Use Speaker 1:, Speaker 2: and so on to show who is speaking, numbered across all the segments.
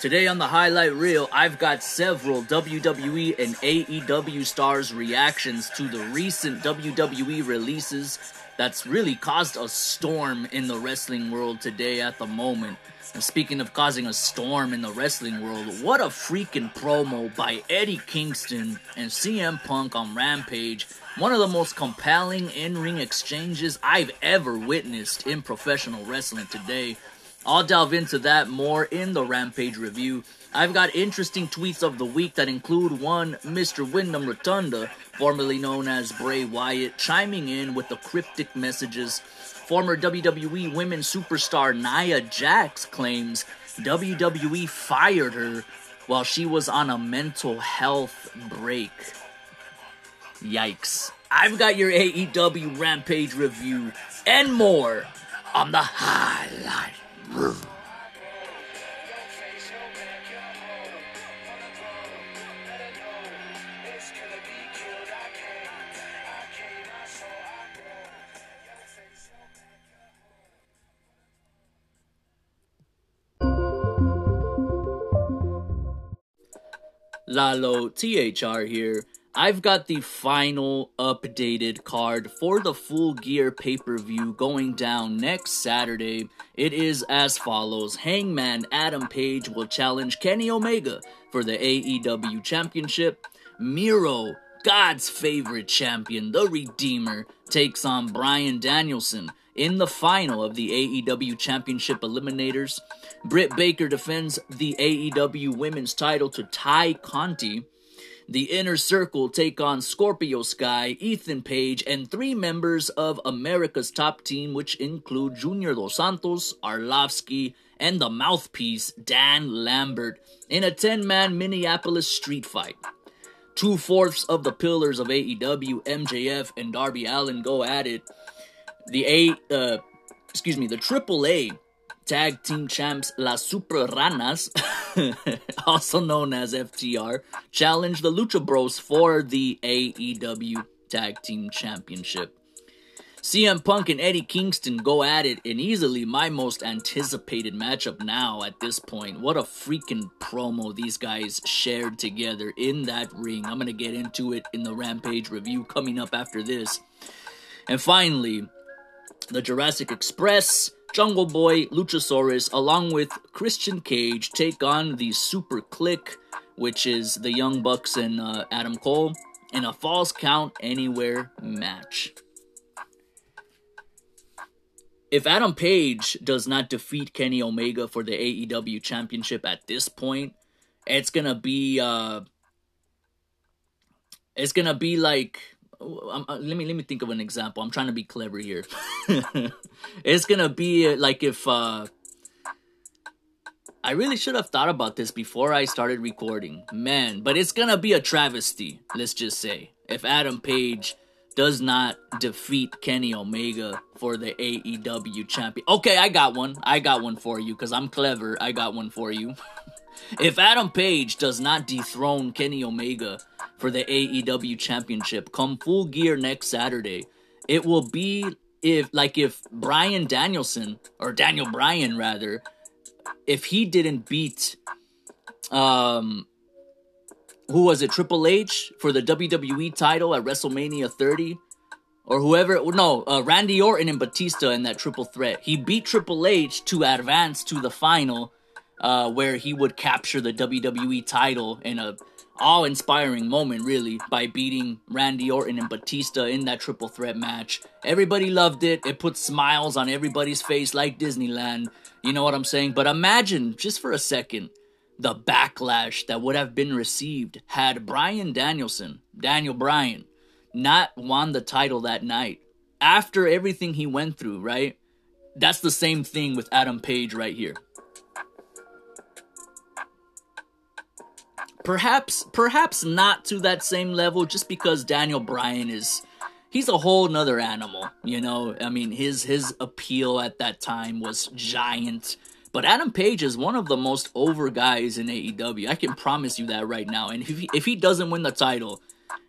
Speaker 1: Today on the highlight reel, I've got several WWE and AEW stars' reactions to the recent WWE releases that's really caused a storm in the wrestling world today at the moment. Speaking of causing a storm in the wrestling world, what a freaking promo by Eddie Kingston and CM Punk on Rampage. One of the most compelling in ring exchanges I've ever witnessed in professional wrestling today. I'll delve into that more in the Rampage review. I've got interesting tweets of the week that include one Mr. Windham Rotunda, formerly known as Bray Wyatt, chiming in with the cryptic messages. Former WWE Women's Superstar Nia Jax claims WWE fired her while she was on a mental health break. Yikes. I've got your AEW Rampage review and more on the highlight. Lalo THR here. I've got the final updated card for the full gear pay per view going down next Saturday. It is as follows Hangman Adam Page will challenge Kenny Omega for the AEW Championship. Miro, God's favorite champion, the Redeemer, takes on Bryan Danielson in the final of the AEW Championship Eliminators. Britt Baker defends the AEW Women's title to Tay Conti. The Inner Circle take on Scorpio Sky, Ethan Page, and three members of America's top team, which include Junior Dos Santos, Arlovski, and the mouthpiece, Dan Lambert, in a 10 man Minneapolis street fight. Two fourths of the pillars of AEW, MJF, and Darby Allin go at it. The A, uh, excuse me, the AAA tag team champs Las Super Ranas, also known as FTR, challenge the Lucha Bros for the AEW Tag Team Championship. CM Punk and Eddie Kingston go at it in easily my most anticipated matchup now at this point. What a freaking promo these guys shared together in that ring. I'm going to get into it in the Rampage review coming up after this. And finally, the Jurassic Express, Jungle Boy, Luchasaurus, along with Christian Cage, take on the Super Kliq, which is the Young Bucks and uh, Adam Cole, in a Falls Count Anywhere match. If Adam Page does not defeat Kenny Omega for the AEW Championship at this point, it's gonna be uh, it's gonna be like uh, let me let me think of an example. I'm trying to be clever here. it's gonna be like if uh, I really should have thought about this before I started recording, man. But it's gonna be a travesty. Let's just say if Adam Page does not defeat Kenny Omega for the AEW champion. Okay, I got one. I got one for you because I'm clever. I got one for you. if Adam Page does not dethrone Kenny Omega for the AEW championship come full gear next Saturday, it will be if like if Bryan Danielson or Daniel Bryan rather, if he didn't beat um who was it, Triple H for the WWE title at WrestleMania 30? Or whoever, no, uh, Randy Orton and Batista in that triple threat. He beat Triple H to advance to the final, uh, where he would capture the WWE title in a awe-inspiring moment, really, by beating Randy Orton and Batista in that triple threat match. Everybody loved it. It put smiles on everybody's face like Disneyland. You know what I'm saying? But imagine, just for a second, the backlash that would have been received had Bryan Danielson, Daniel Bryan, not won the title that night. After everything he went through, right? That's the same thing with Adam Page right here. Perhaps perhaps not to that same level just because Daniel Bryan is he's a whole nother animal, you know? I mean his his appeal at that time was giant but Adam Page is one of the most over guys in AEW. I can promise you that right now. And if he, if he doesn't win the title,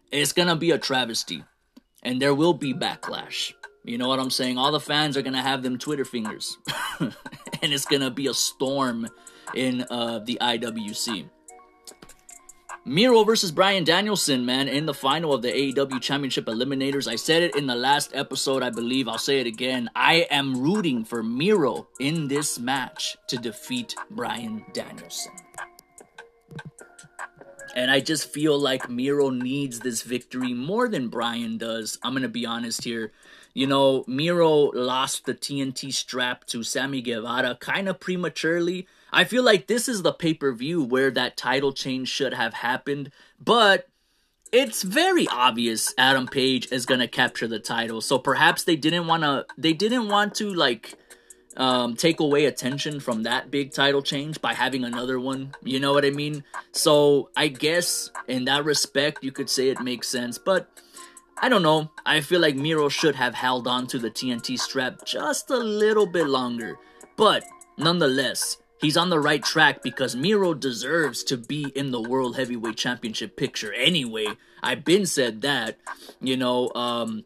Speaker 1: it's gonna be a travesty, and there will be backlash. You know what I'm saying? All the fans are gonna have them Twitter fingers, and it's gonna be a storm in uh, the IWC. Miro versus Bryan Danielson, man, in the final of the AEW Championship Eliminators. I said it in the last episode, I believe. I'll say it again. I am rooting for Miro in this match to defeat Bryan Danielson. And I just feel like Miro needs this victory more than Bryan does. I'm going to be honest here. You know, Miro lost the TNT strap to Sammy Guevara kind of prematurely. I feel like this is the pay per view where that title change should have happened, but it's very obvious Adam Page is gonna capture the title. So perhaps they didn't want to. They didn't want to like um, take away attention from that big title change by having another one. You know what I mean? So I guess in that respect, you could say it makes sense, but. I don't know. I feel like Miro should have held on to the TNT strap just a little bit longer. But nonetheless, he's on the right track because Miro deserves to be in the World Heavyweight Championship picture anyway. I've been said that, you know, um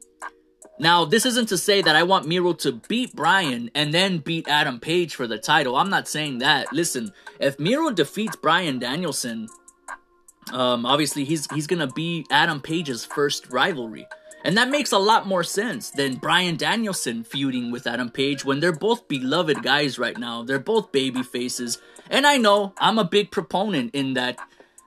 Speaker 1: now this isn't to say that I want Miro to beat Bryan and then beat Adam Page for the title. I'm not saying that. Listen, if Miro defeats Bryan Danielson, um obviously he's he's to be Adam Page's first rivalry. And that makes a lot more sense than Bryan Danielson feuding with Adam Page when they're both beloved guys right now. They're both baby faces. And I know I'm a big proponent in that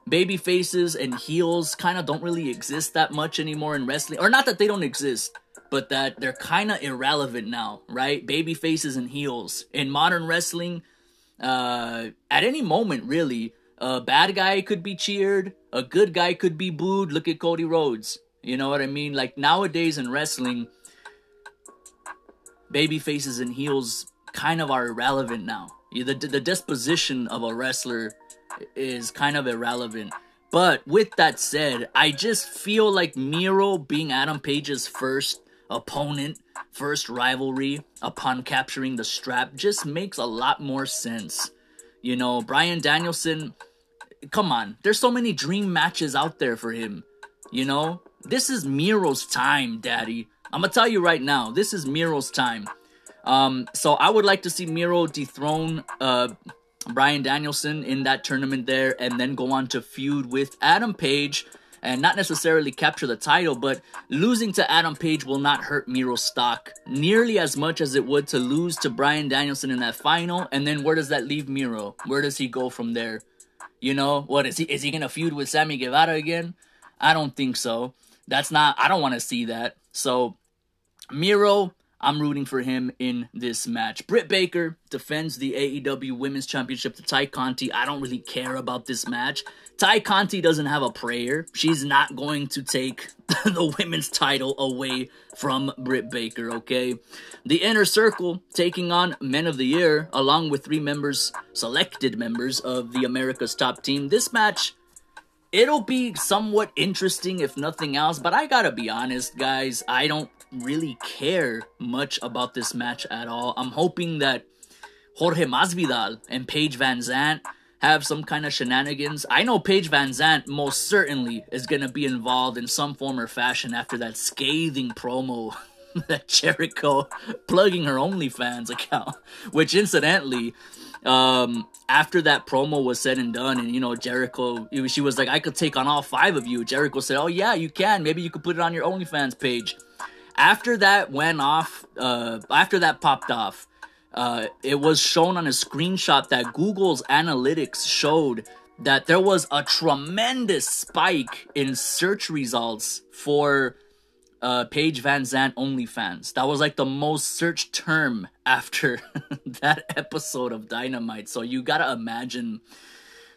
Speaker 1: baby faces and heels kind of don't really exist that much anymore in wrestling. Or not that they don't exist, but that they're kind of irrelevant now, right? Baby faces and heels. In modern wrestling, uh, at any moment, really, a bad guy could be cheered, a good guy could be booed. Look at Cody Rhodes. You know what I mean? Like nowadays in wrestling, baby faces and heels kind of are irrelevant now. The, the disposition of a wrestler is kind of irrelevant. But with that said, I just feel like Miro being Adam Page's first opponent, first rivalry upon capturing the strap just makes a lot more sense. You know, Bryan Danielson, come on, there's so many dream matches out there for him. You know, this is Miro's time, Daddy. I'm gonna tell you right now, this is Miro's time. Um, so I would like to see Miro dethrone uh, Bryan Danielson in that tournament there, and then go on to feud with Adam Page, and not necessarily capture the title, but losing to Adam Page will not hurt Miro's stock nearly as much as it would to lose to Bryan Danielson in that final. And then where does that leave Miro? Where does he go from there? You know, what is he? Is he gonna feud with Sammy Guevara again? I don't think so. That's not, I don't want to see that. So, Miro, I'm rooting for him in this match. Britt Baker defends the AEW Women's Championship to Tay Conti. I don't really care about this match. Tay Conti doesn't have a prayer. She's not going to take the women's title away from Britt Baker, okay? The Inner Circle taking on Men of the Year, along with three members, selected members of the America's Top Team. This match it'll be somewhat interesting if nothing else, but I gotta be honest, guys, I don't really care much about this match at all. I'm hoping that Jorge Masvidal and Paige VanZant have some kind of shenanigans. I know Paige VanZant most certainly is gonna be involved in some form or fashion after that scathing promo that Jericho plugging her OnlyFans account, which incidentally um, after that promo was said and done, and you know Jericho, she was like, "I could take on all five of you." Jericho said, "Oh yeah, you can. Maybe you could put it on your OnlyFans page." After that went off, uh, after that popped off, uh, it was shown on a screenshot that Google's analytics showed that there was a tremendous spike in search results for uh, Paige VanZant OnlyFans. That was like the most searched term after that episode of Dynamite. So you gotta imagine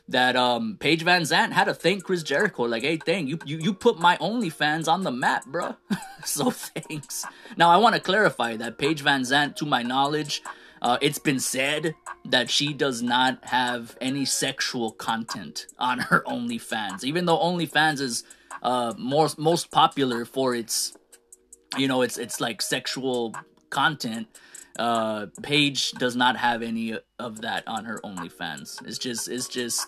Speaker 1: that um Paige VanZant had to thank Chris Jericho. Like, hey, thank you, you, you put my OnlyFans on the map, bro. so thanks. Now I want to clarify that Paige Van Zant, to my knowledge, uh, it's been said that she does not have any sexual content on her OnlyFans, even though OnlyFans is uh more most popular for its you know it's it's like sexual content uh Paige does not have any of that on her OnlyFans. It's just it's just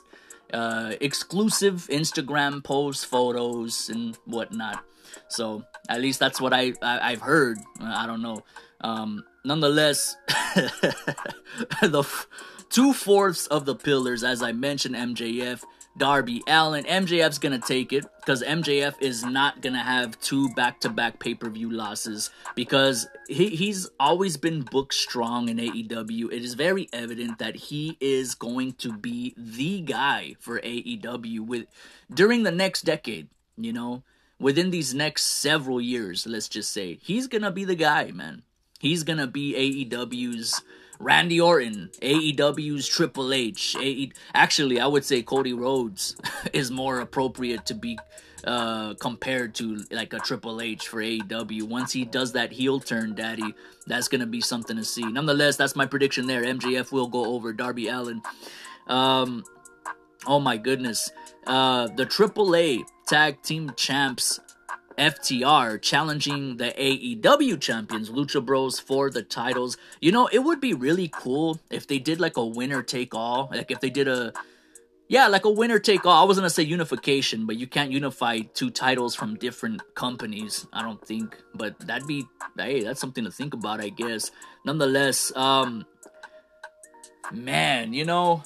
Speaker 1: uh, exclusive Instagram posts, photos, and whatnot. So at least that's what I, I have heard. I don't know. Um, nonetheless, the f- two fourths of the pillars, as I mentioned, MJF Darby Allin. MJF's gonna take it because MJF is not gonna have two back-to-back pay-per-view losses because he, he's always been booked strong in AEW. It is very evident that he is going to be the guy for AEW with during the next decade. You know, within these next several years, let's just say he's gonna be the guy, man. He's gonna be AEW's Randy Orton, AEW's Triple H. AE- Actually, I would say Cody Rhodes is more appropriate to be uh, compared to like a Triple H for AEW. Once he does that heel turn, Daddy, that's gonna be something to see. Nonetheless, that's my prediction there. MJF will go over Darby Allin. Um, oh my goodness, uh, the AAA Tag Team Champs FTR challenging the AEW champions, Lucha Bros, for the titles. You know, it would be really cool if they did like a winner take all. Like if they did a, yeah, like a winner take all. I was gonna say unification, but you can't unify two titles from different companies. I don't think, but that'd be, hey, that's something to think about, I guess. Nonetheless, um, man, you know,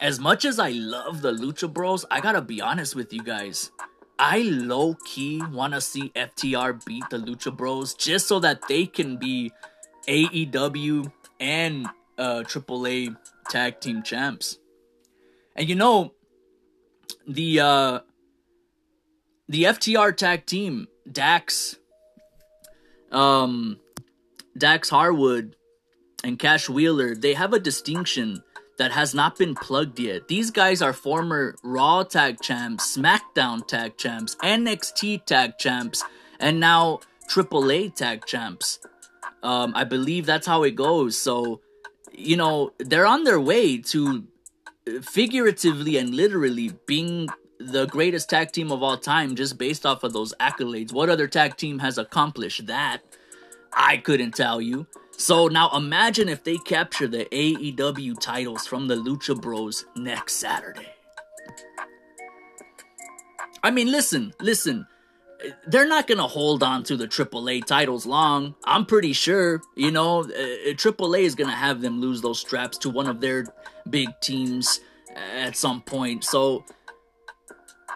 Speaker 1: as much as I love the Lucha Bros, I gotta be honest with you guys. I low key want to see FTR beat the Lucha Bros just so that they can be AEW and uh, AAA tag team champs. And you know, the uh, the FTR tag team, Dax, um, Dax Harwood, and Cash Wheeler, they have a distinction that has not been plugged yet. These guys are former Raw Tag Champs, SmackDown Tag Champs, NXT Tag Champs, and now AAA Tag Champs. Um, I believe that's how it goes. So, you know, they're on their way to figuratively and literally being the greatest tag team of all time just based off of those accolades. What other tag team has accomplished that? I couldn't tell you. So now imagine if they capture the AEW titles from the Lucha Bros next Saturday. I mean, listen, listen. They're not going to hold on to the AAA titles long. I'm pretty sure, you know, AAA uh, is going to have them lose those straps to one of their big teams at some point. So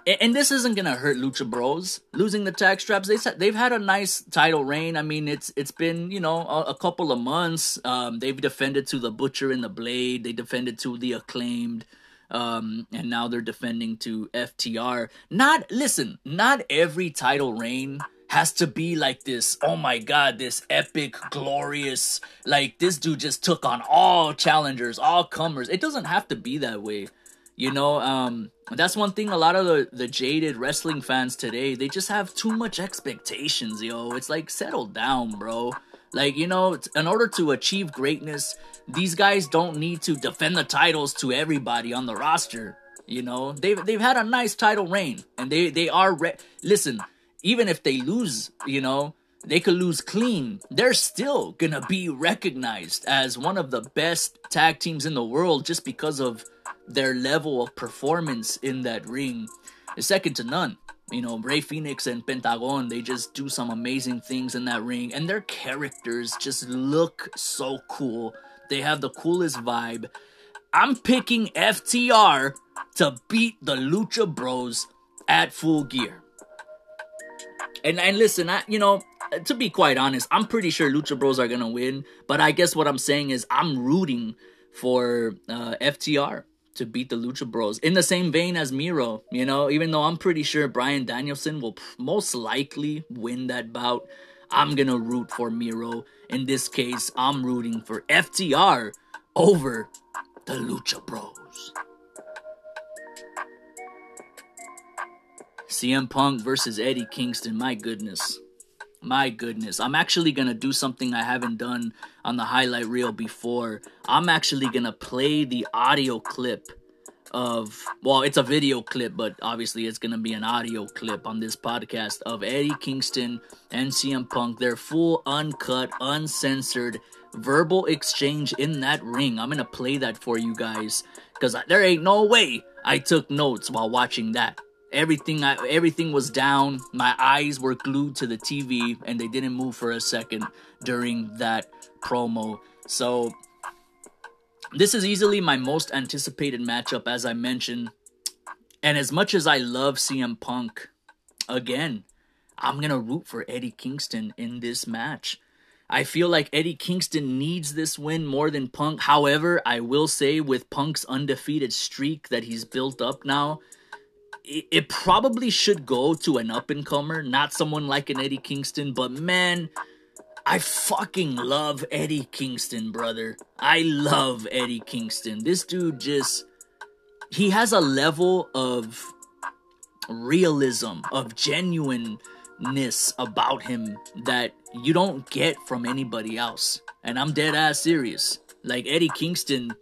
Speaker 1: and this isn't gonna hurt Lucha Bros losing the tag straps. They said they've had a nice title reign. I mean, it's it's been you know a, a, couple of months. Um, they've defended to the Butcher and the Blade. They defended to the Acclaimed, um, and now they're defending to FTR. Not listen, not every title reign has to be like this. Oh my god, this epic, glorious. Like this dude just took on all challengers, all comers. It doesn't have to be that way. You know, um, that's one thing a lot of the, the jaded wrestling fans today, they just have too much expectations, yo. It's like, settle down, bro. Like, you know, in order to achieve greatness, these guys don't need to defend the titles to everybody on the roster. You know, they've, they've had a nice title reign, and they, they are, re- listen, even if they lose, you know, they could lose clean. They're still gonna be recognized as one of the best tag teams in the world just because of their level of performance in that ring is second to none. You know, Rey Fenix and Pentagon, they just do some amazing things in that ring, and their characters just look so cool. They have the coolest vibe. I'm picking FTR to beat the Lucha Bros at full gear. And and listen, I you know, to be quite honest, I'm pretty sure Lucha Bros are gonna win. But I guess what I'm saying is I'm rooting for uh, FTR to beat the Lucha Bros. In the same vein as Miro, you know, even though I'm pretty sure Bryan Danielson will most likely win that bout, I'm gonna root for Miro. In this case, I'm rooting for FTR over the Lucha Bros. CM Punk versus Eddie Kingston, my goodness. My goodness. I'm actually to do something I haven't done on the highlight reel before. I'm actually to play the audio clip of, well, it's a video clip, but obviously it's to be an audio clip on this podcast of Eddie Kingston and CM Punk, their full, uncut, uncensored verbal exchange in that ring. I'm gonna play that for you guys because there ain't no way I took notes while watching that. Everything I, everything was down. My eyes were glued to the TV and they didn't move for a second during that promo. So this is easily my most anticipated matchup as I mentioned. And as much as I love CM Punk, again, I'm going to root for Eddie Kingston in this match. I feel like Eddie Kingston needs this win more than Punk. However, I will say with Punk's undefeated streak that he's built up now, it, probably should go to an up and comer, not someone like an Eddie Kingston. But man, I fucking love Eddie Kingston, brother. I love Eddie Kingston. This dude just he has a level of realism, of genuineness about him that you don't get from anybody else. And I'm dead ass serious. Like Eddie Kingston,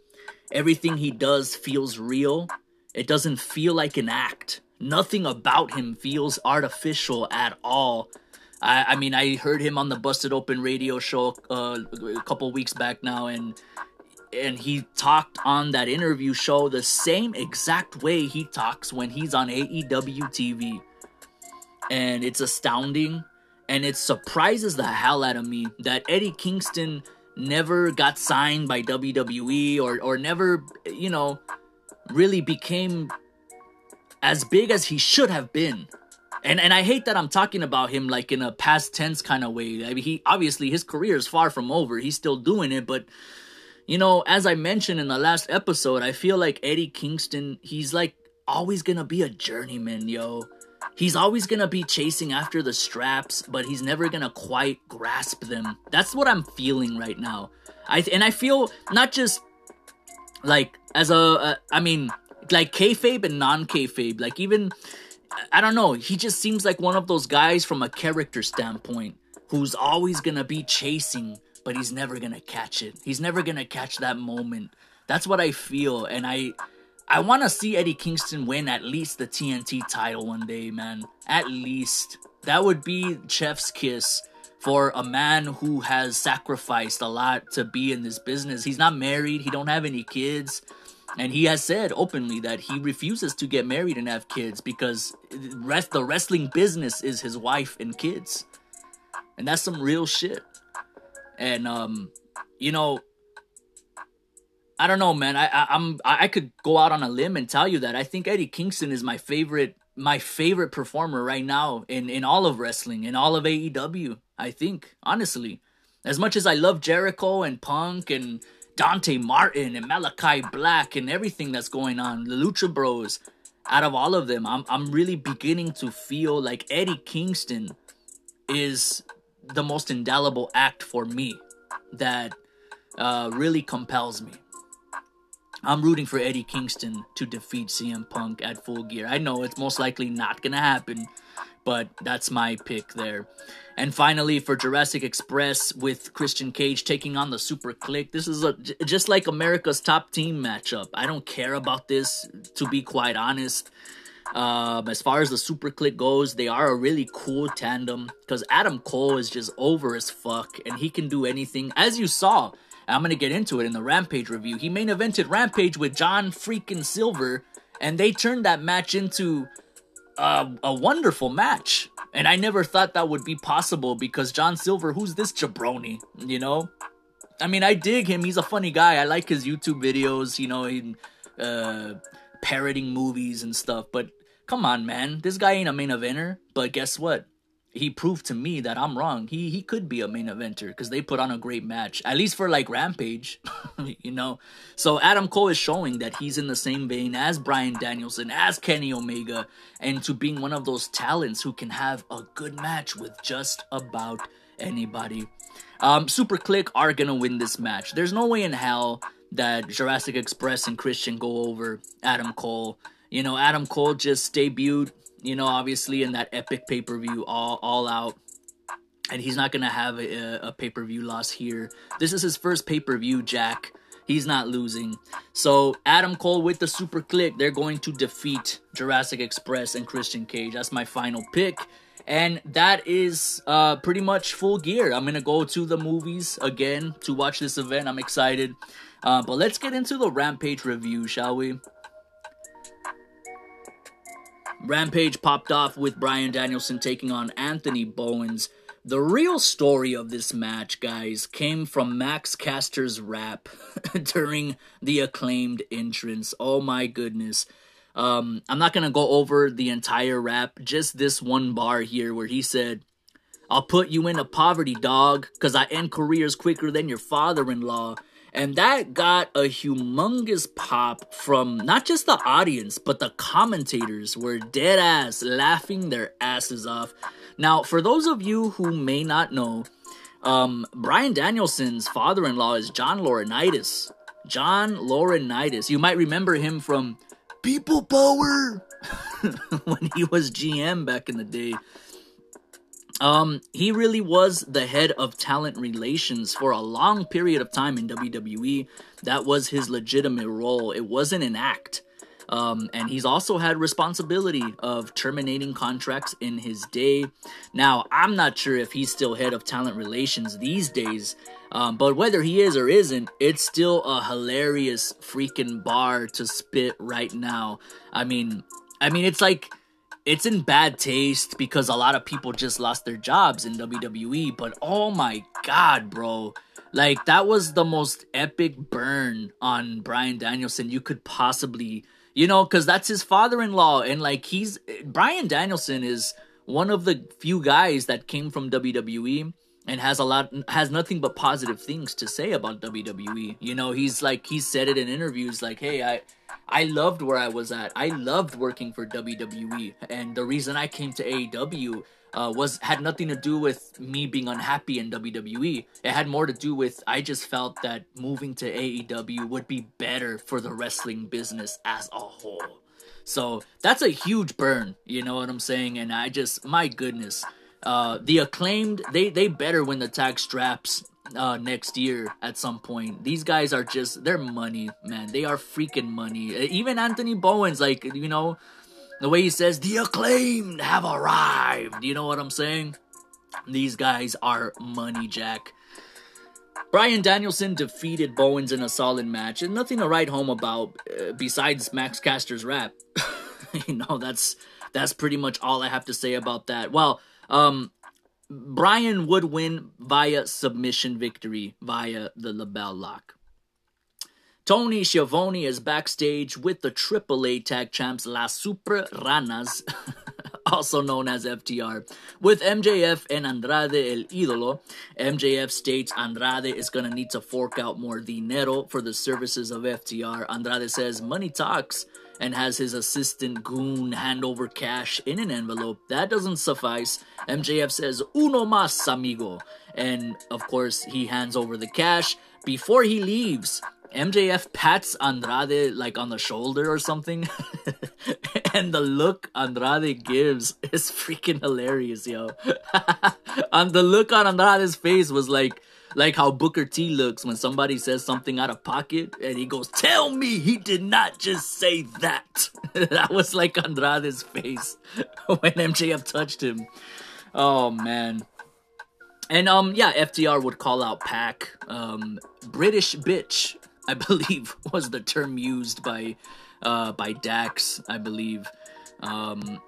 Speaker 1: everything he does feels real. It doesn't feel like an act. Nothing about him feels artificial at all. I, I mean, I heard him on the Busted Open radio show uh, a couple weeks back now, and and he talked on that interview show the same exact way he talks when he's on AEW TV and it's astounding and it surprises the hell out of me that Eddie Kingston never got signed by WWE or or never, you know, really became as big as he should have been. And and I hate that I'm talking about him like in a past tense kind of way. I mean, he obviously his career is far from over. He's still doing it, but you know, as I mentioned in the last episode, I feel like Eddie Kingston, he's like always going to be a journeyman, yo. He's always gonna be chasing after the straps, but he's never gonna quite grasp them. That's what I'm feeling right now. I and I feel not just like as a, uh, I mean, like kayfabe and non kayfabe. Like even, I don't know. He just seems like one of those guys from a character standpoint who's always gonna be chasing, but he's never gonna catch it. He's never gonna catch that moment. That's what I feel, and I I want to see Eddie Kingston win at least the TNT title one day, man. At least. That would be chef's kiss for a man who has sacrificed a lot to be in this business. He's not married, he don't have any kids, and he has said openly that he refuses to get married and have kids because rest the wrestling business is his wife and kids. And that's some real shit. And um you know, I don't know, man. I, I I'm I could go out on a limb and tell you that I think Eddie Kingston is my favorite my favorite performer right now in in all of wrestling, in all of AEW. I think honestly, as much as I love Jericho and Punk and Dante Martin and Malachi Black and everything that's going on, the Lucha Bros, out of all of them, I'm I'm really beginning to feel like Eddie Kingston is the most indelible act for me that uh, really compels me. I'm rooting for Eddie Kingston to defeat CM Punk at Full Gear. I know it's most likely not going to happen, but that's my pick there. And finally, for Jurassic Express with Christian Cage taking on the Super Kliq, this is a, just like America's top team matchup. I don't care about this, to be quite honest. Um, as far as the Super Kliq goes, they are a really cool tandem because Adam Cole is just over as fuck and he can do anything. As you saw, I'm gonna get into it in the Rampage review. He main evented Rampage with John freaking Silver, and they turned that match into a, a wonderful match. And I never thought that would be possible because John Silver, who's this jabroni, you know? I mean, I dig him. He's a funny guy. I like his YouTube videos, you know, in, uh, parroting movies and stuff. But come on, man. This guy ain't a main eventer. But guess what? He proved to me that I'm wrong. He he could be a main eventer because they put on a great match, at least for like Rampage, you know. So Adam Cole is showing that he's in the same vein as Bryan Danielson, as Kenny Omega, and to being one of those talents who can have a good match with just about anybody. Um, Super Kliq are gonna win this match. There's no way in hell that Jurassic Express and Christian go over Adam Cole. You know, Adam Cole just debuted you know, obviously in that epic pay per view, all all out. And he's not gonna have a, a pay per view loss here. This is his first pay per view, Jack. He's not losing. So Adam Cole with the Super Kliq, they're going to defeat Jurassic Express and Christian Cage. That's my final pick. And that is uh, pretty much full gear. I'm gonna go to the movies again to watch this event. I'm excited. Uh, but let's get into the Rampage review, shall we? Rampage popped off with Bryan Danielson taking on Anthony Bowens. The real story of this match, guys, came from Max Caster's rap during the acclaimed entrance. Oh my goodness. Um, I'm not gonna go over the entire rap, just this one bar here where he said, I'll put you in a poverty, dog, cause I end careers quicker than your father in law. And that got a humongous pop from not just the audience, but the commentators were dead ass laughing their asses off. Now, for those of you who may not know, um, Bryan Danielson's father in law is John Laurinaitis. John Laurinaitis. You might remember him from People Power when he was GM back in the day. Um, he really was the head of talent relations for a long period of time in WWE. That was his legitimate role. It wasn't an act. Um, and he's also had responsibility of terminating contracts in his day. Now, I'm not sure if he's still head of talent relations these days, um, but whether he is or isn't, it's still a hilarious freaking bar to spit right now. I mean, I mean, it's like it's in bad taste because a lot of people just lost their jobs in WWE, but oh my god, bro. Like that was the most epic burn on Bryan Danielson you could possibly, you know, cuz that's his father-in-law and like he's Bryan Danielson is one of the few guys that came from WWE and has a lot has nothing but positive things to say about WWE. You know, he's like he said it in interviews like, "Hey, I I loved where I was at. I loved working for WWE, and the reason I came to AEW uh, was had nothing to do with me being unhappy in WWE. It had more to do with I just felt that moving to AEW would be better for the wrestling business as a whole. So that's a huge burn, you know what I'm saying? And I just, my goodness, uh, the acclaimed they they better win the tag straps uh, next year at some point. These guys are just they're money, man. They are freaking money. Even Anthony Bowens, like you know, the way he says the acclaimed have arrived. You know what I'm saying? These guys are money, Jack. Bryan Danielson defeated Bowens in a solid match, and nothing to write home about uh, besides Max Caster's rap. you know, that's that's pretty much all I have to say about that. Well, um, Bryan would win via submission victory via the LeBell lock. Tony Schiavone is backstage with the AAA tag champs Las Super Ranas, also known as FTR, with MJF and Andrade El Idolo. MJF states Andrade is gonna need to fork out more dinero for the services of FTR. Andrade says money talks and has his assistant Goon hand over cash in an envelope. That doesn't suffice. MJF says, Uno más, amigo. And of course, he hands over the cash. Before he leaves, MJF pats Andrade like on the shoulder or something. and the look Andrade gives is freaking hilarious, yo. and the look on Andrade's face was like, like how Booker T looks when somebody says something out of pocket and he goes, Tell me he did not just say that. that was like Andrade's face when MJF touched him. Oh man. And um yeah, FTR would call out Pac. Um British bitch, I believe, was the term used by uh by Dax, I believe. Um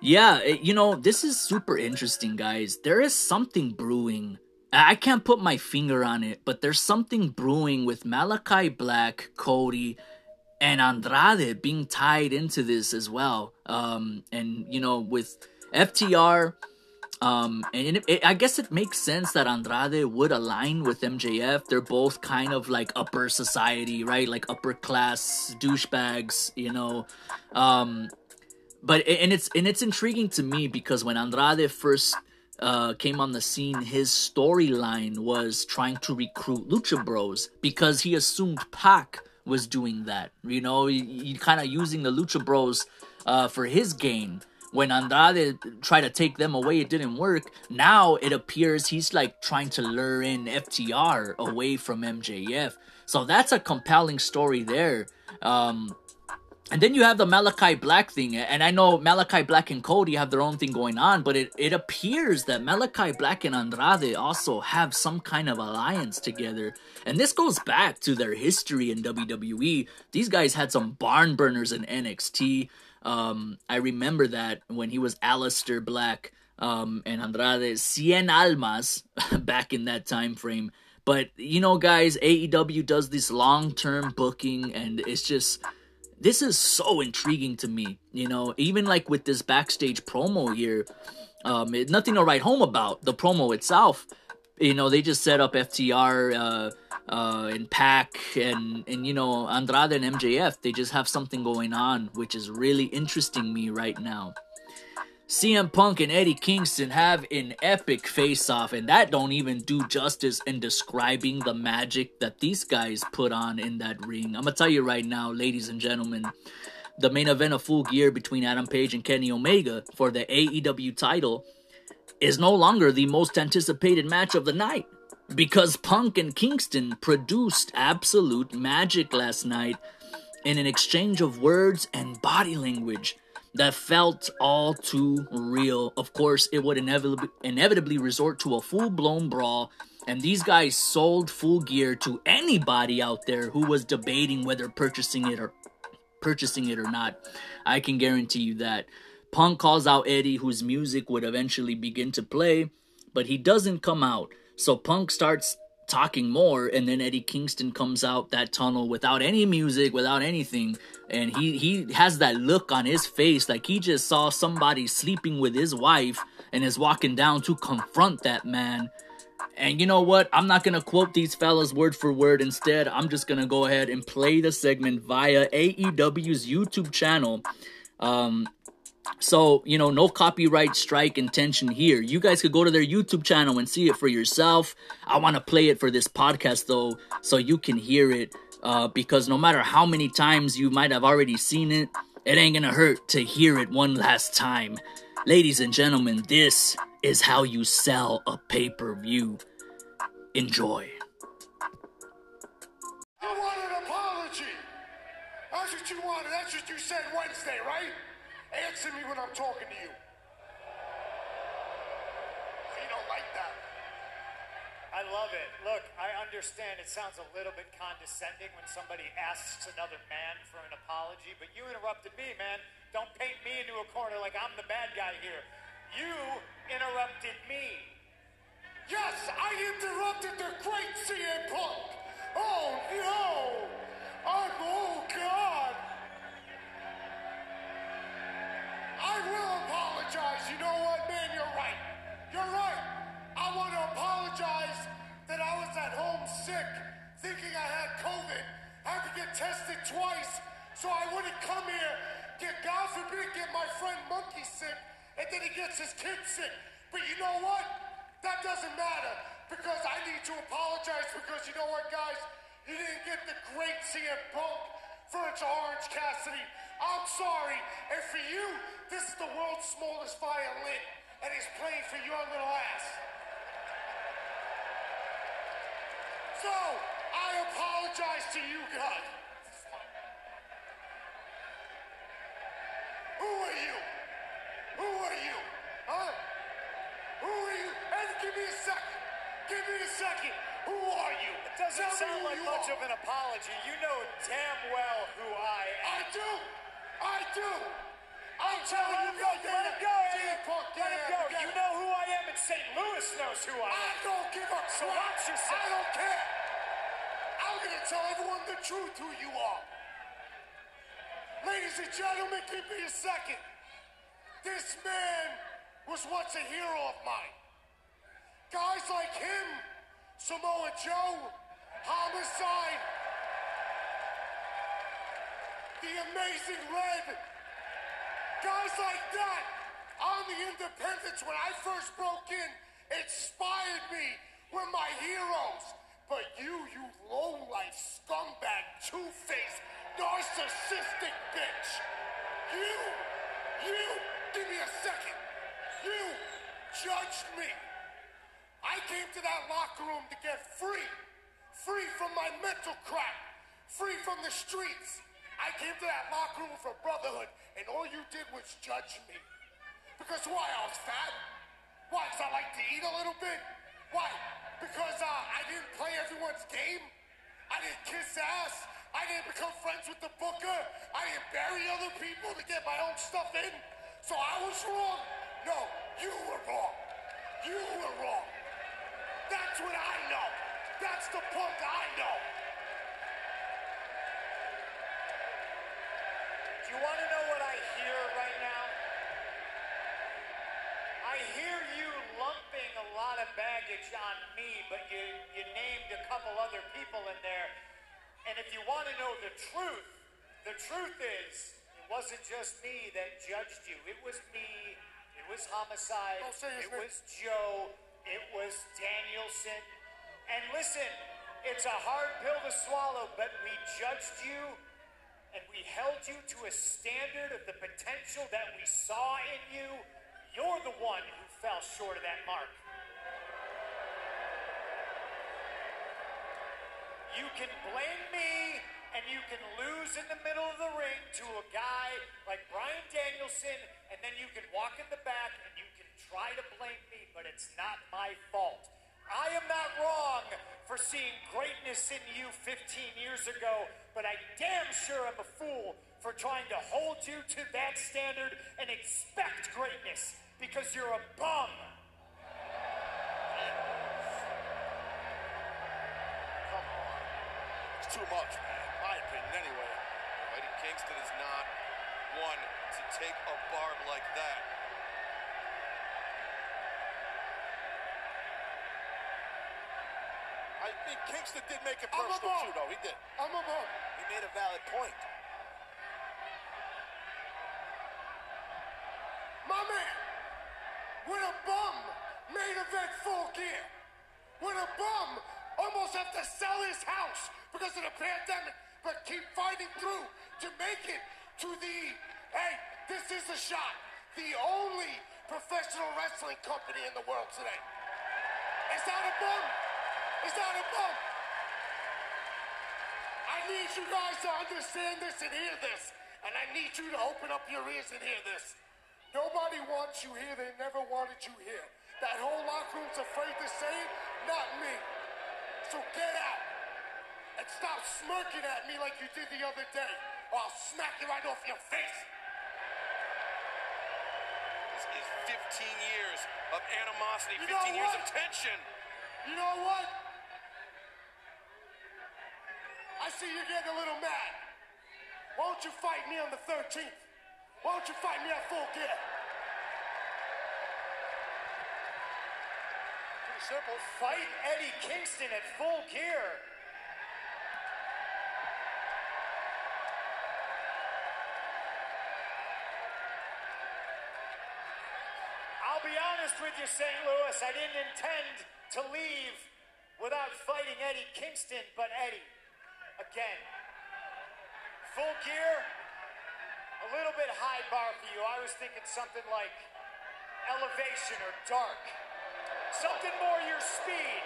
Speaker 1: yeah, you know, this is super interesting, guys. There is something brewing I can't put my finger on it, but there's something brewing with Malachi Black, Cody, and Andrade being tied into this as well. Um, and you know, with FTR, um, and it, it, I guess it makes sense that Andrade would align with MJF. They're both kind of like upper society, right? Like upper class douchebags, you know. Um, but and it's and it's intriguing to me because when Andrade first uh, came on the scene, his storyline was trying to recruit Lucha Bros because he assumed Pac was doing that. You know, he, he kind of using the Lucha Bros uh, for his gain. When Andrade tried to take them away, it didn't work. Now it appears he's like trying to lure in FTR away from MJF. So that's a compelling story there. Um, and then you have the Malachi Black thing, and I know Malachi Black and Cody have their own thing going on, but it, it appears that Malachi Black and Andrade also have some kind of alliance together. And this goes back to their history in WWE. These guys had some barn burners in NXT. Um, I remember that when he was Aleister Black um, and Andrade, Cien Almas back in that time frame. But you know, guys, AEW does this long term booking, and it's just this is so intriguing to me. You know, even like with this backstage promo here, um, it, nothing to write home about the promo itself. You know, they just set up FTR uh, uh, and PAC and and you know Andrade and MJF. They just have something going on, which is really interesting me right now. CM Punk and Eddie Kingston have an epic face off, and that don't even do justice in describing the magic that these guys put on in that ring. I'm gonna tell you right now, ladies and gentlemen, the main event of Full Gear between Adam Page and Kenny Omega for the AEW title is no longer the most anticipated match of the night because Punk and Kingston produced absolute magic last night in an exchange of words and body language that felt all too real. Of course, it would inevitably, inevitably resort to a full blown brawl, and these guys sold full gear to anybody out there who was debating whether purchasing it or purchasing it or not. I can guarantee you that. Punk calls out Eddie, whose music would eventually begin to play, but he doesn't come out. So Punk starts talking more and then Eddie Kingston comes out that tunnel without any music, without anything, and he he has that look on his face like he just saw somebody sleeping with his wife and is walking down to confront that man. And you know what? I'm not gonna quote these fellas word for word. Instead, I'm just gonna go ahead and play the segment via AEW's YouTube channel. Um, so, you know, no copyright strike intention here. You guys could go to their YouTube channel and see it for yourself. I want to play it for this podcast, though, so you can hear it. Uh, because no matter how many times you might have already seen it, it ain't gonna hurt to hear it one last time. Ladies and gentlemen, this is how you sell a pay per view. Enjoy.
Speaker 2: You want an apology. That's what you wanted. That's what you said Wednesday, right? Answer me when I'm talking to you. You don't like that.
Speaker 3: I love it. Look, I understand it sounds a little bit condescending when somebody asks another man for an apology, but you interrupted me, man. Don't paint me into a corner like I'm the bad guy here. You interrupted me.
Speaker 2: Yes, I interrupted the great CM Punk. Oh no! I'm, oh God! I will apologize. You know what, man? You're right. You're right. I want to apologize that I was at home sick, thinking I had COVID. I had to get tested twice, so I wouldn't come here, get God forbid, get my friend Monkey sick, and then he gets his kid sick. But you know what? That doesn't matter because I need to apologize because you know what, guys? You didn't get the great CM Punk for its Orange Cassidy. I'm sorry. And for you, this is the world's smallest violin, and he's playing for your little ass. So, I apologize to you guys. Who are you? Who are you? Huh? Who are you? And give me a second. Give me a second. Who are you?
Speaker 3: It doesn't
Speaker 2: Tell
Speaker 3: sound like much
Speaker 2: are.
Speaker 3: of an apology. You know damn well who I am.
Speaker 2: I do. I do. I'm telling you
Speaker 3: go, let
Speaker 2: now.
Speaker 3: go, Eddie. Let him
Speaker 2: yeah,
Speaker 3: go. You know who I am, and St. Louis knows who I am.
Speaker 2: I don't give a
Speaker 3: So
Speaker 2: crap.
Speaker 3: watch yourself.
Speaker 2: I don't care. I'm gonna tell everyone the truth who you are. Ladies and gentlemen, give me a second. This man was once a hero of mine. Guys like him, Samoa Joe, Homicide, the amazing Red, guys like that on the independents when I first broke in inspired me were my heroes. But you, you low-life scumbag, two-faced, narcissistic bitch, you, you, give me a second. You judged me. I came to that locker room to get free. Free from my mental crap. Free from the streets.
Speaker 4: I came to that locker room for brotherhood, and all you did was judge me. Because why? I was fat. Why? Because I like to eat a little bit. Why? Because uh, I didn't play everyone's game. I didn't kiss ass. I didn't become friends with the booker. I didn't bury other people to get my own stuff in. So I was wrong. No, you were wrong. You were wrong. That's what I know. That's the punk I know.
Speaker 3: You want to know what I hear right now? I hear you lumping a lot of baggage on me, but you, you named a couple other people in there. And if you want to know the truth, the truth is, it wasn't just me that judged you. It was me. It was Homicide.
Speaker 4: Oh, His
Speaker 3: it was Joe. It was Danielson. And listen, it's a hard pill to swallow, but we judged you and we held you to a standard of the potential that we saw in you. You're the one who fell short of that mark. You can blame me and you can lose in the middle of the ring to a guy like Bryan Danielson, and then you can walk in the back and you can try to blame me, but it's not my fault. I am not wrong for seeing greatness in you 15 years ago, but I damn sure am a fool for trying to hold you to that standard and expect greatness because you're a bum.
Speaker 4: Come on. It's too much, man. My opinion, anyway.
Speaker 5: Eddie Kingston is not one to take a barb like that.
Speaker 4: I think Kingston did make it personal too, though. He did.
Speaker 2: I'm a bum.
Speaker 4: He made a valid point.
Speaker 2: My man, when a bum main event full gear, when a bum almost have to sell his house because of the pandemic, but keep fighting through to make it to the, hey, this is a shot, the only professional wrestling company in the world today. Is that a bum? Is that a bum? I need you guys to understand this and hear this. And I need you to open up your ears and hear this. Nobody wants you here. They never wanted you here. That whole locker room's afraid to say it, not me. So get out. And stop smirking at me like you did the other day. Or I'll smack you right off your face.
Speaker 5: This is 15 years of animosity,
Speaker 2: You
Speaker 5: 15 years of tension.
Speaker 2: You know what? I see you're getting a little mad. Why don't you fight me on the 13th? Why don't you fight me at full gear?
Speaker 4: Pretty simple.
Speaker 3: Fight Eddie Kingston at full gear. I'll be honest with you, St. Louis. I didn't intend to leave without fighting Eddie Kingston, but Eddie, again, full gear, a little bit high bar for you. I was thinking something like elevation or dark. Something more your speed.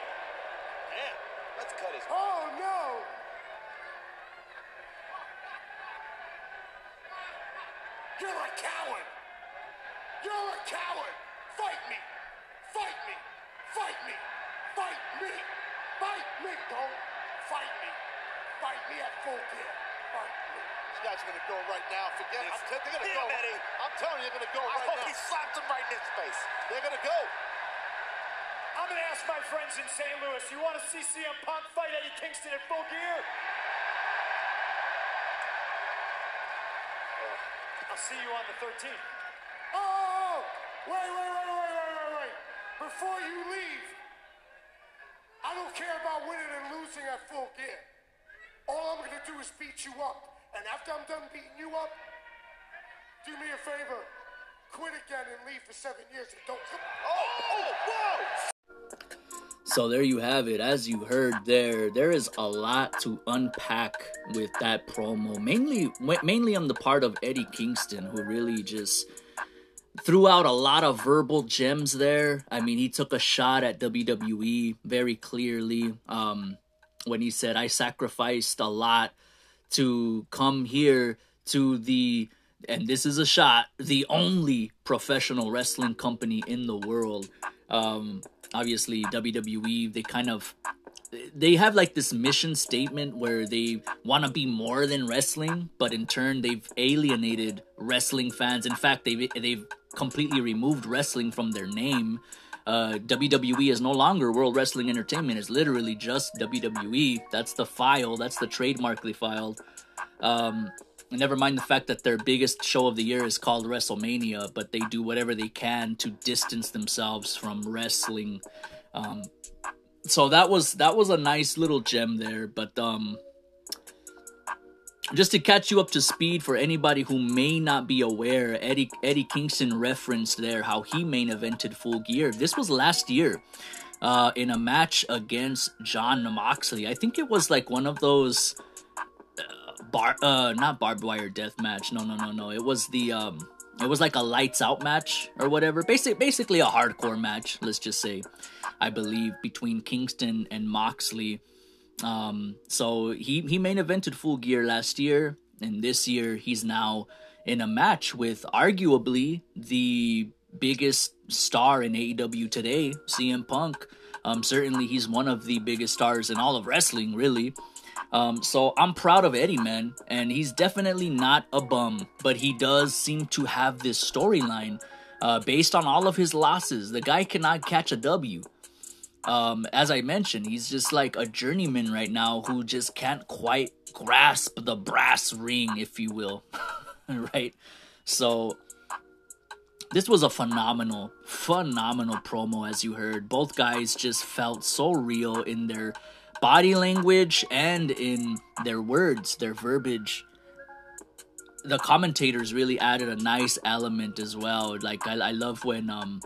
Speaker 4: Damn. Let's cut his.
Speaker 2: Oh no! You're a coward! You're a coward! Fight me! Fight me! Fight me! Fight me! Fight me! Don't fight me! Fight me at full gear! Fight me!
Speaker 4: These guys are gonna go right now. Forget it. I'm t- they're gonna go.
Speaker 2: Eddie.
Speaker 4: I'm telling you, they're gonna go
Speaker 2: I
Speaker 4: right
Speaker 2: hope
Speaker 4: now.
Speaker 2: he slapped him right in his face.
Speaker 4: They're gonna go.
Speaker 3: I'm going to ask my friends in St. Louis, you want to see CM Punk fight Eddie Kingston at full gear? I'll see you on the 13th.
Speaker 2: Oh! oh, oh, oh. Wait, wait, wait, wait, wait, wait, wait! Before you leave, I don't care about winning and losing at full gear. All I'm gonna do is beat you up. And after I'm done beating you up, do me a favor. Quit again and leave for seven years and don't come.
Speaker 4: Oh, oh, whoa!
Speaker 1: So there you have it. As you heard there, there is a lot to unpack with that promo. Mainly, mainly on the part of Eddie Kingston, who really just threw out a lot of verbal gems there. I mean, he took a shot at WWE very clearly um, when he said, "I sacrificed a lot to come here to the and this is a shot the only professional wrestling company in the world um obviously WWE they kind of they have like this mission statement where they want to be more than wrestling, but in turn they've alienated wrestling fans. In fact, they've they've completely removed wrestling from their name. Uh, WWE is no longer World Wrestling Entertainment. It's literally just WWE. That's the file. That's the trademark they filed. Um, never mind the fact that their biggest show of the year is called WrestleMania, but they do whatever they can to distance themselves from wrestling. Um, so that was that was a nice little gem there, but um, just to catch you up to speed for anybody who may not be aware, Eddie Eddie Kingston referenced there how he main evented Full Gear. This was last year. Uh, in a match against Jon Moxley, I think it was like one of those bar uh not barbed wire death match. No, no, no, no. It was the um it was like a lights out match or whatever. Basic basically a hardcore match, let's just say. I believe between Kingston and Moxley. Um so he he main evented full gear last year and this year he's now in a match with arguably the biggest star in AEW today, CM Punk. Um certainly he's one of the biggest stars in all of wrestling, really. Um, so I'm proud of Eddie, man, and he's definitely not a bum, but he does seem to have this storyline uh, based on all of his losses. The guy cannot catch a W. Um, as I mentioned, he's just like a journeyman right now who just can't quite grasp the brass ring, if you will. right? So this was a phenomenal, phenomenal promo, as you heard. Both guys just felt so real in their body language and in their words, their verbiage. The commentators really added a nice element as well. Like I, I love when um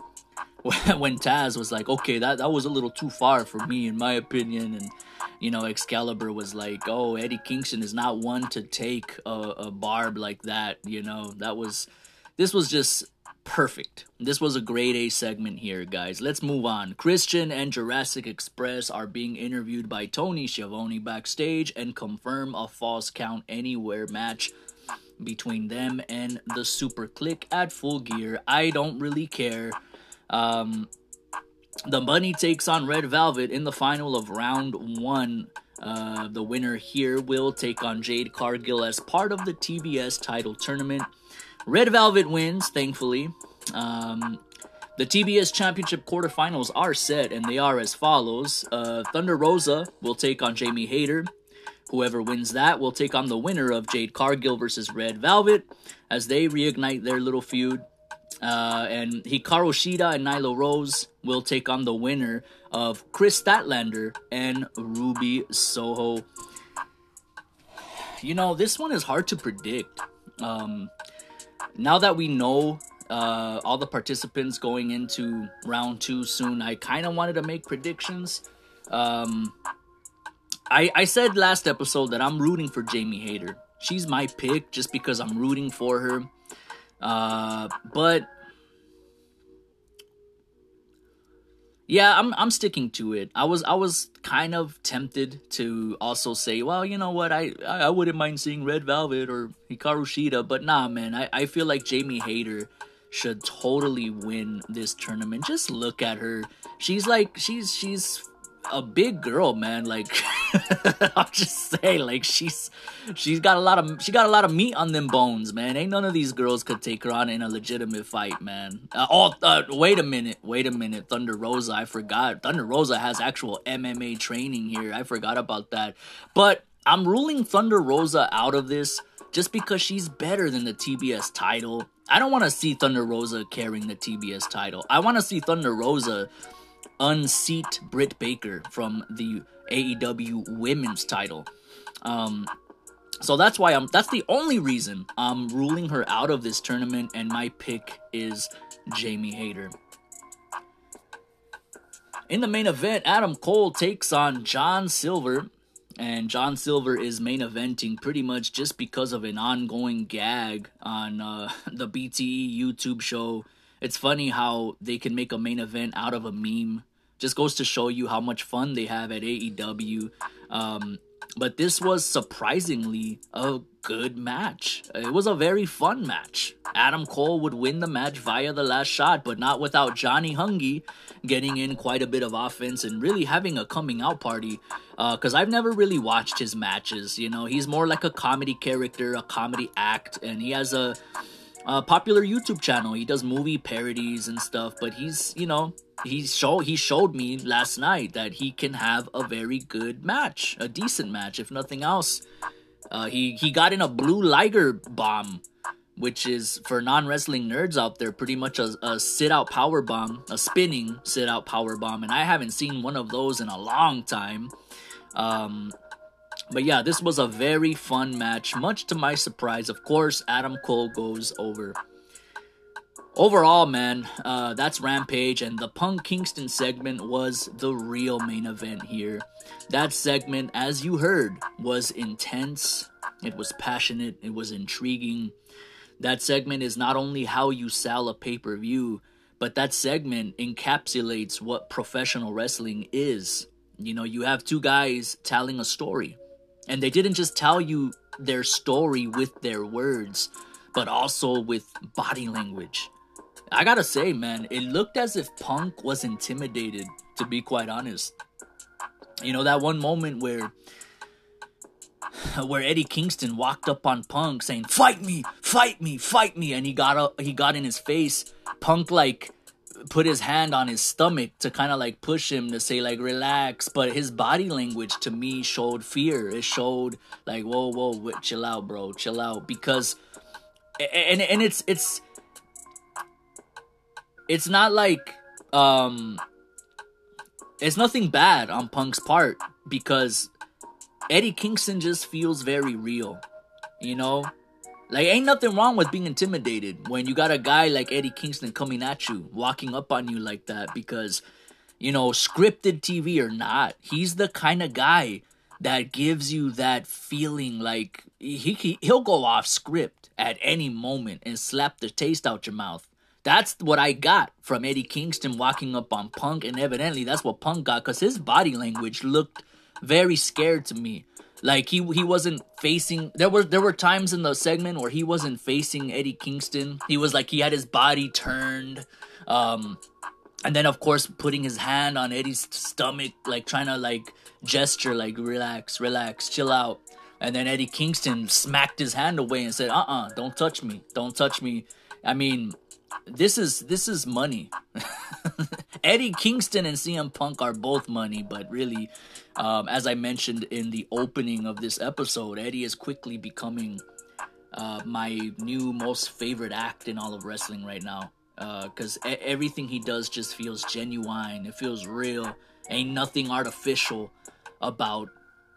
Speaker 1: when Taz was like, okay, that that was a little too far for me, in my opinion, and you know Excalibur was like, oh, Eddie Kingston is not one to take a, a barb like that. You know, that was this was just perfect. This was a great A segment here, guys. Let's move on. Christian and Jurassic Express are being interviewed by Tony Schiavone backstage and confirm a false count anywhere match between them and the Super Kliq at Full Gear. I don't really care. Um, the Bunny takes on Red Velvet in the final of round one. Uh, the winner here will take on Jade Cargill as part of the TBS title tournament. Red Velvet wins, thankfully. Um, the TBS Championship quarterfinals are set, and they are as follows uh, Thunder Rosa will take on Jamie Hayter. Whoever wins that will take on the winner of Jade Cargill versus Red Velvet as they reignite their little feud. Uh, and Hikaru Shida and Nyla Rose will take on the winner of Kris Statlander and Ruby Soho. You know, this one is hard to predict. Um, now that we know uh, all the participants going into round two soon, I kind of wanted to make predictions. Um, I, I said last episode that I'm rooting for Jamie Hayter. She's my pick just because I'm rooting for her. Uh, but yeah, I'm I'm sticking to it. I was I was kind of tempted to also say, well, you know what, I I wouldn't mind seeing Red Velvet or Hikaru Shida, but nah, man, I, I feel like Jamie Hayter should totally win this tournament. Just look at her. She's like she's she's a big girl, man. Like I'll just say, like she's she's got a lot of she got a lot of meat on them bones, man. Ain't none of these girls could take her on in a legitimate fight, man. Uh, oh, uh, wait a minute, wait a minute, Thunder Rosa. I forgot. Thunder Rosa has actual MMA training here. I forgot about that. But I'm ruling Thunder Rosa out of this just because she's better than the TBS title. I don't want to see Thunder Rosa carrying the TBS title. I want to see Thunder Rosa unseat Britt Baker from the AEW Women's title. Um, so that's why I'm. That's the only reason I'm ruling her out of this tournament, and my pick is Jamie Hayter. In the main event, Adam Cole takes on John Silver, and John Silver is main eventing pretty much just because of an ongoing gag on uh, the BTE YouTube show. It's funny how they can make a main event out of a meme just goes to show you how much fun they have at AEW. Um, but this was surprisingly a good match. It was a very fun match. Adam Cole would win the match via the last shot, but not without Johnny Hungee getting in quite a bit of offense and really having a coming out party. Because uh, I've never really watched his matches. You know, he's more like a comedy character, a comedy act, and he has a, a popular YouTube channel. He does movie parodies and stuff, but he's, you know, he showed he showed me last night that he can have a very good match, a decent match, if nothing else. Uh, he he got in a blue Liger bomb, which is for non wrestling nerds out there, pretty much a, a sit out power bomb, a spinning sit out power bomb, and I haven't seen one of those in a long time. Um, but yeah, this was a very fun match. Much to my surprise, of course, Adam Cole goes over overall, man, uh, that's Rampage, and the Punk Kingston segment was the real main event here. That segment, as you heard, was intense, it was passionate, it was intriguing. That segment is not only how you sell a pay per view, but that segment encapsulates what professional wrestling is. You know, you have two guys telling a story, and they didn't just tell you their story with their words, but also with body language I gotta say, man, it looked as if Punk was intimidated, to be quite honest. You know, that one moment where where Eddie Kingston walked up on Punk saying, "Fight me, fight me, fight me," and he got up, he got in his face. Punk like put his hand on his stomach to kind of like push him to say like relax, but his body language to me showed fear. It showed like, "Whoa, whoa, chill out, bro, chill out," because and and it's it's it's not like um it's nothing bad on Punk's part because Eddie Kingston just feels very real. You know? Like ain't nothing wrong with being intimidated when you got a guy like Eddie Kingston coming at you, walking up on you like that because you know, scripted TV or not, he's the kind of guy that gives you that feeling like he, he he'll go off script at any moment and slap the taste out your mouth. That's what I got from Eddie Kingston walking up on Punk, and evidently that's what Punk got because his body language looked very scared to me. Like he he wasn't facing. There were there were times in the segment where he wasn't facing Eddie Kingston. He was like he had his body turned, um, and then of course putting his hand on Eddie's stomach, like trying to like gesture, like relax, relax, chill out. And then Eddie Kingston smacked his hand away and said, "Uh uh-uh, uh, do not touch me, don't touch me." I mean, this is this is money. Eddie Kingston and CM Punk are both money, but really, um, as I mentioned in the opening of this episode, Eddie is quickly becoming uh, my new most favorite act in all of wrestling right now. Because uh, everything he does just feels genuine. It feels real. Ain't nothing artificial about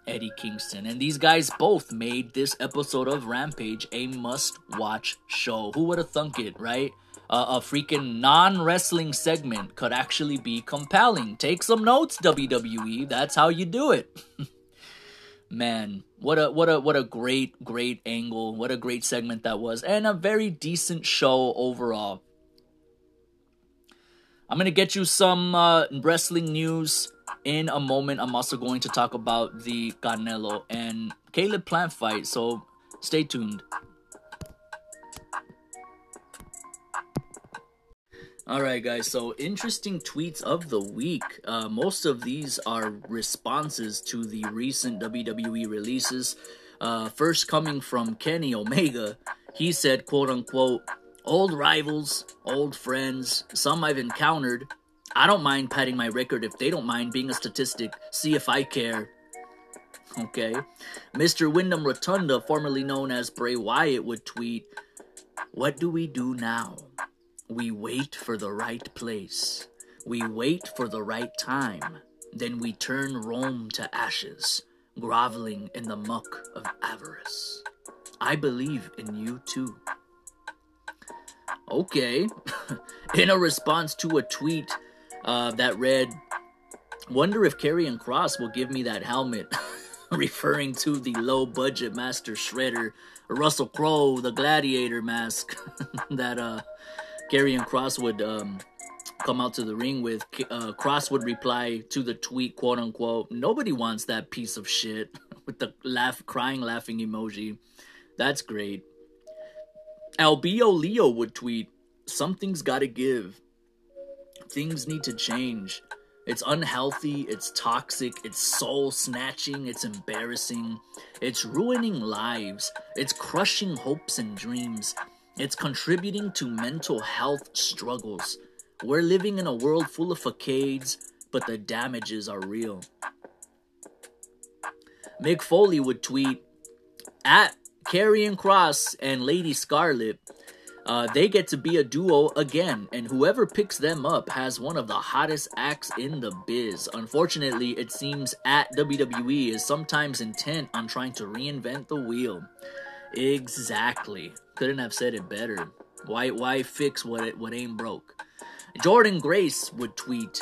Speaker 1: Eddie Kingston. And these guys both made this episode of Rampage a must watch show. Who would have thunk it, right? Uh, a freaking non wrestling segment could actually be compelling. Take some notes, WWE. That's how you do it. Man, what a what a what a great great angle. What a great segment that was, and a very decent show overall. I'm gonna get you some uh, wrestling news in a moment. I'm also going to talk about the Canelo and Caleb Plant fight, so stay tuned. All right, guys. So, interesting tweets of the week. Uh, most of these are responses to the recent WWE releases. Uh, first, coming from Kenny Omega, he said, "quote unquote." Old rivals, old friends, some I've encountered. I don't mind padding my record if they don't mind being a statistic. See if I care. Okay. Mr. Windham Rotunda, formerly known as Bray Wyatt, would tweet, What do we do now? We wait for the right place. We wait for the right time. Then we turn Rome to ashes, groveling in the muck of avarice. I believe in you too. Okay. in a response to a tweet uh, that read, Wonder if Karrion Kross will give me that helmet, referring to the low budget Master Shredder, Russell Crowe, the gladiator mask that uh, Karrion Kross would um, come out to the ring with. Uh, Kross would reply to the tweet, quote unquote, nobody wants that piece of shit. with the laugh, crying, laughing emoji. That's great. Albio Leo would tweet, Something's gotta give. Things need to change. It's unhealthy, it's toxic, it's soul snatching, it's embarrassing, it's ruining lives, it's crushing hopes and dreams, it's contributing to mental health struggles. We're living in a world full of facades, but the damages are real. Mick Foley would tweet at Karrion Kross and Lady Scarlett. Uh, they get to be a duo again, and whoever picks them up has one of the hottest acts in the biz. Unfortunately, it seems at WWE is sometimes intent on trying to reinvent the wheel. Exactly. Couldn't have said it better. Why why fix what it what ain't broke? Jordan Grace would tweet,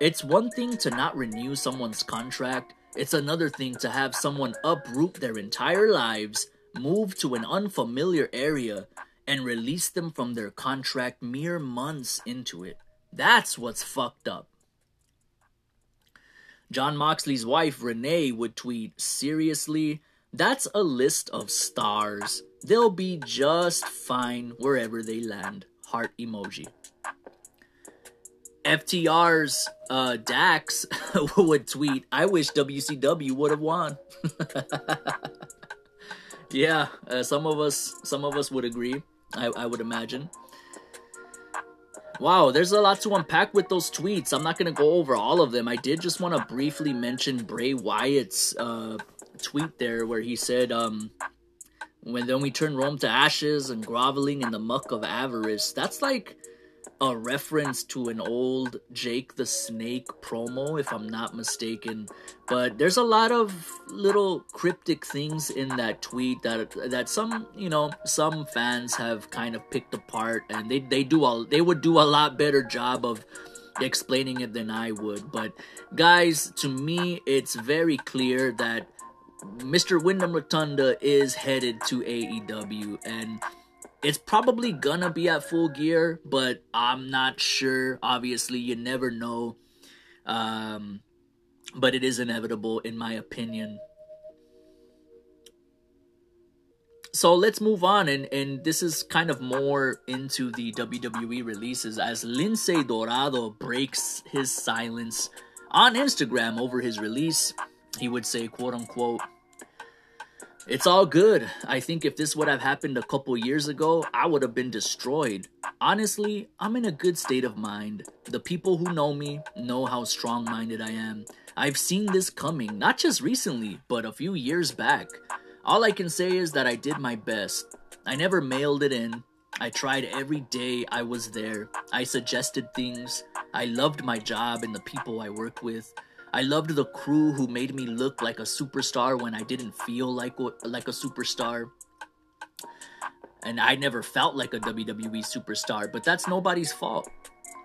Speaker 1: "It's one thing to not renew someone's contract. It's another thing to have someone uproot their entire lives, move to an unfamiliar area, and release them from their contract mere months into it. That's what's fucked up." Jon Moxley's wife Renee would tweet, "Seriously, that's a list of stars. They'll be just fine wherever they land." Heart emoji. FTR's uh, Dax would tweet, I wish WCW would have won. yeah, uh, some of us some of us would agree, I, I would imagine. Wow, there's a lot to unpack with those tweets. I'm not going to go over all of them. I did just want to briefly mention Bray Wyatt's uh, tweet there where he said, um, when then we turn Rome to ashes and groveling in the muck of avarice. That's like a reference to an old Jake the Snake promo, if I'm not mistaken. But there's a lot of little cryptic things in that tweet that that some you know some fans have kind of picked apart, and they they do a they would do a lot better job of explaining it than I would. But guys, to me, it's very clear that Mr. Windham Rotunda is headed to AEW and it's probably gonna be at full gear, but I'm not sure. Obviously, you never know. Um, but it is inevitable, in my opinion. So let's move on, and, and this is kind of more into the WWE releases as Lince Dorado breaks his silence on Instagram over his release. He would say, quote unquote, it's all good. I think if this would have happened a couple years ago, I would have been destroyed. Honestly, I'm in a good state of mind. The people who know me know how strong minded I am. I've seen this coming, not just recently, but a few years back. All I can say is that I did my best. I never mailed it in. I tried every day I was there. I suggested things. I loved my job and the people I worked with. I loved the crew who made me look like a superstar when I didn't feel like like a superstar. And I never felt like a WWE superstar, but that's nobody's fault.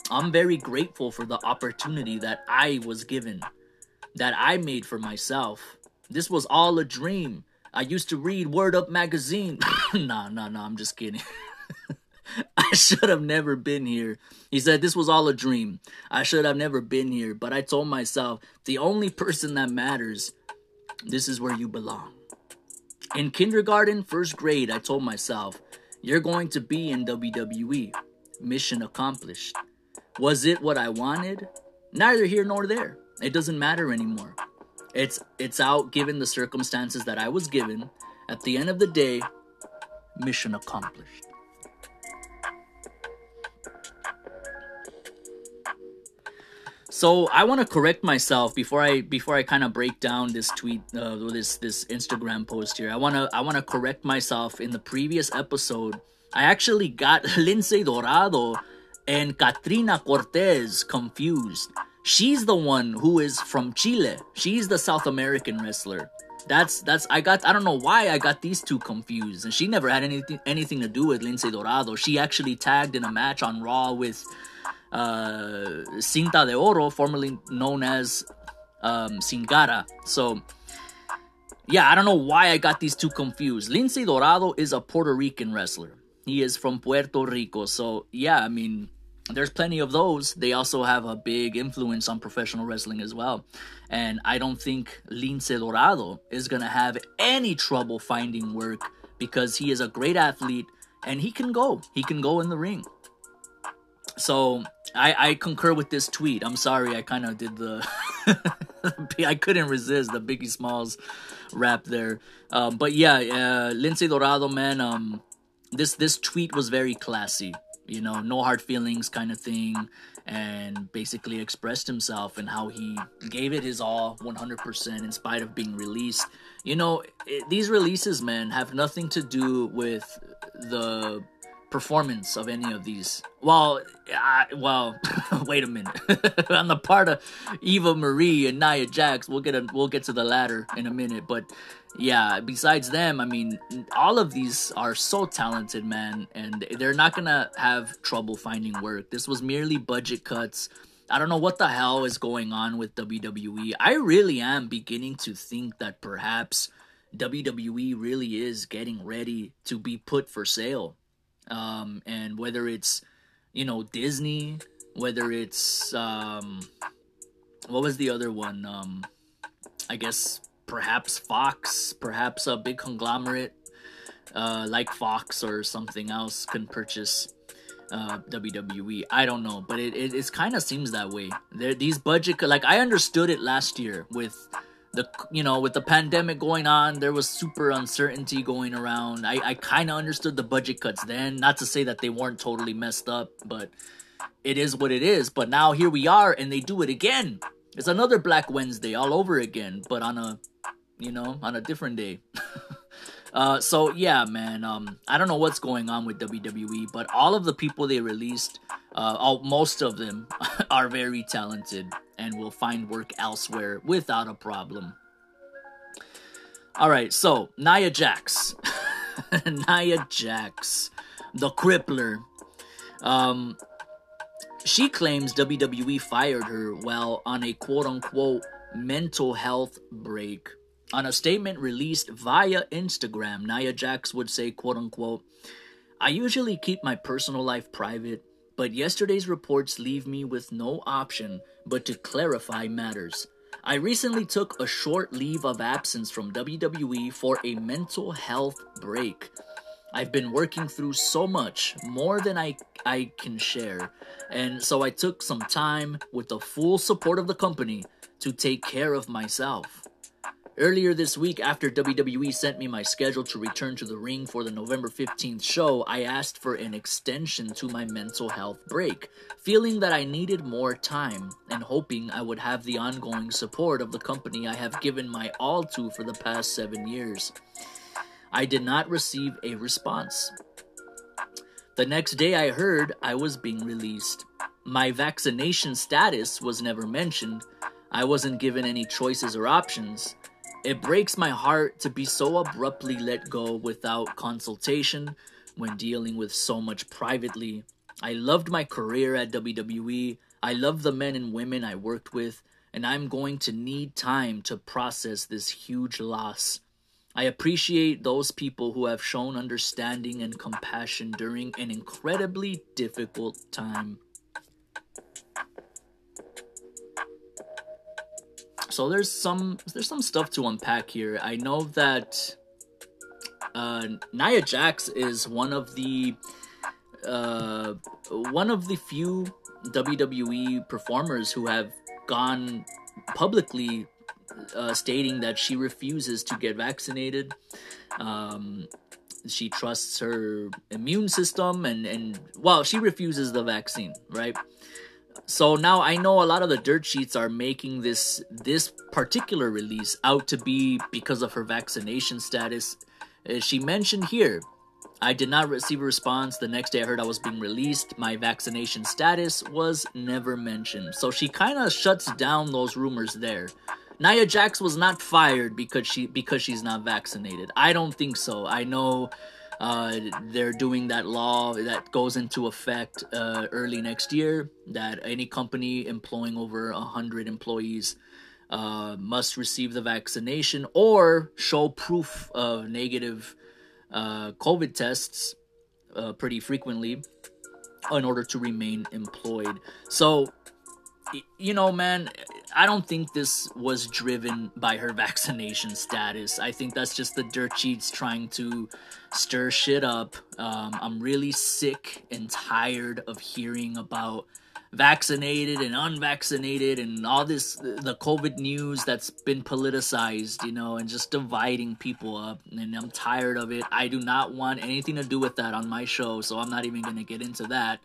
Speaker 1: I'm very grateful for the opportunity that I was given, that I made for myself. This was all a dream. I used to read Word Up magazine. nah, nah, nah, I'm just kidding. I should have never been here. He said this was all a dream. I should have never been here, but I told myself the only person that matters, this is where you belong. In kindergarten, first grade, I told myself, you're going to be in WWE. Mission accomplished. Was it what I wanted? Neither here nor there. It doesn't matter anymore. It's it's out given the circumstances that I was given. At the end of the day, mission accomplished. So I want to correct myself before I before I kind of break down this tweet uh, this this Instagram post here. I wanna I wanna correct myself. In the previous episode, I actually got Lince Dorado and Katrina Cortez confused. She's the one who is from Chile. She's the South American wrestler. That's that's I got I don't know why I got these two confused. And she never had anything anything to do with Lince Dorado. She actually tagged in a match on Raw with uh, Cinta de Oro, formerly known as um, Sin Cara. So, yeah, I don't know why I got these two confused. Lince Dorado is a Puerto Rican wrestler. He is from Puerto Rico. So, yeah, I mean, there's plenty of those. They also have a big influence on professional wrestling as well. And I don't think Lince Dorado is going to have any trouble finding work because he is a great athlete and he can go. He can go in the ring. So I, I concur with this tweet. I'm sorry, I kind of did the. I couldn't resist the Biggie Smalls rap there. Um, but yeah, uh, Lince Dorado, man. Um, this this tweet was very classy you know, no hard feelings kind of thing, and basically expressed himself and how he gave it his all 100% in spite of being released. You know, it, these releases, man, have nothing to do with the performance of any of these. Well, uh, well, wait a minute. On the part of Eva Marie and Nia Jax, we'll get a, we'll get to the latter in a minute, but yeah, besides them, I mean, all of these are so talented, man, and they're not gonna have trouble finding work. This was merely budget cuts. I don't know what the hell is going on with WWE. I really am beginning to think that perhaps WWE really is getting ready to be put for sale. Um, and whether it's, you know, Disney, whether it's, um, what was the other one? Um, I guess perhaps Fox, perhaps a big conglomerate uh, like Fox or something else can purchase uh, WWE. I don't know, but it it, it kind of seems that way. There, these budget like I understood it last year with the you know with the pandemic going on, there was super uncertainty going around. I I kind of understood the budget cuts then. Not to say that they weren't totally messed up, but it is what it is. But now here we are, and they do it again. It's another Black Wednesday all over again, but on a you know, on a different day. uh, so yeah, man. Um, I don't know what's going on with WWE, but all of the people they released, uh, all, most of them are very talented and will find work elsewhere without a problem. All right, so Nia Jax, Nia Jax, the Crippler. Um, she claims WWE fired her while on a quote unquote mental health break. On a statement released via Instagram, Nia Jax would say, quote unquote, I usually keep my personal life private, but yesterday's reports leave me with no option but to clarify matters. I recently took a short leave of absence from WWE for a mental health break. I've been working through so much, more than I, I can share, and so I took some time with the full support of the company to take care of myself. Earlier this week, after WWE sent me my schedule to return to the ring for the November 15th show, I asked for an extension to my mental health break, feeling that I needed more time and hoping I would have the ongoing support of the company I have given my all to for the past seven years. I did not receive a response. The next day, I heard I was being released. My vaccination status was never mentioned. I wasn't given any choices or options. It breaks my heart to be so abruptly let go without consultation when dealing with so much privately. I loved my career at WWE. I love the men and women I worked with, and I'm going to need time to process this huge loss. I appreciate those people who have shown understanding and compassion during an incredibly difficult time. So there's some there's some stuff to unpack here. I know that uh, Nia Jax is one of the uh, one of the few WWE performers who have gone publicly uh, stating that she refuses to get vaccinated. Um, she trusts her immune system and and well, she refuses the vaccine, right? So now I know a lot of the dirt sheets are making this this particular release out to be because of her vaccination status. As she mentioned here, I did not receive a response. The next day I heard I was being released. My vaccination status was never mentioned. So she kind of shuts down those rumors there. Nia Jax was not fired because she because she's not vaccinated. I don't think so. I know uh, they're doing that law that goes into effect uh, early next year that any company employing over 100 employees uh, must receive the vaccination or show proof of negative uh, COVID tests uh, pretty frequently. in order to remain employed. So, you know, man, I don't think this was driven by her vaccination status. I think that's just the dirt sheets trying to stir shit up. Um, I'm really sick and tired of hearing about vaccinated and unvaccinated and all this the covid news that's been politicized you know and just dividing people up and i'm tired of it i do not want anything to do with that on my show so i'm not even to get into that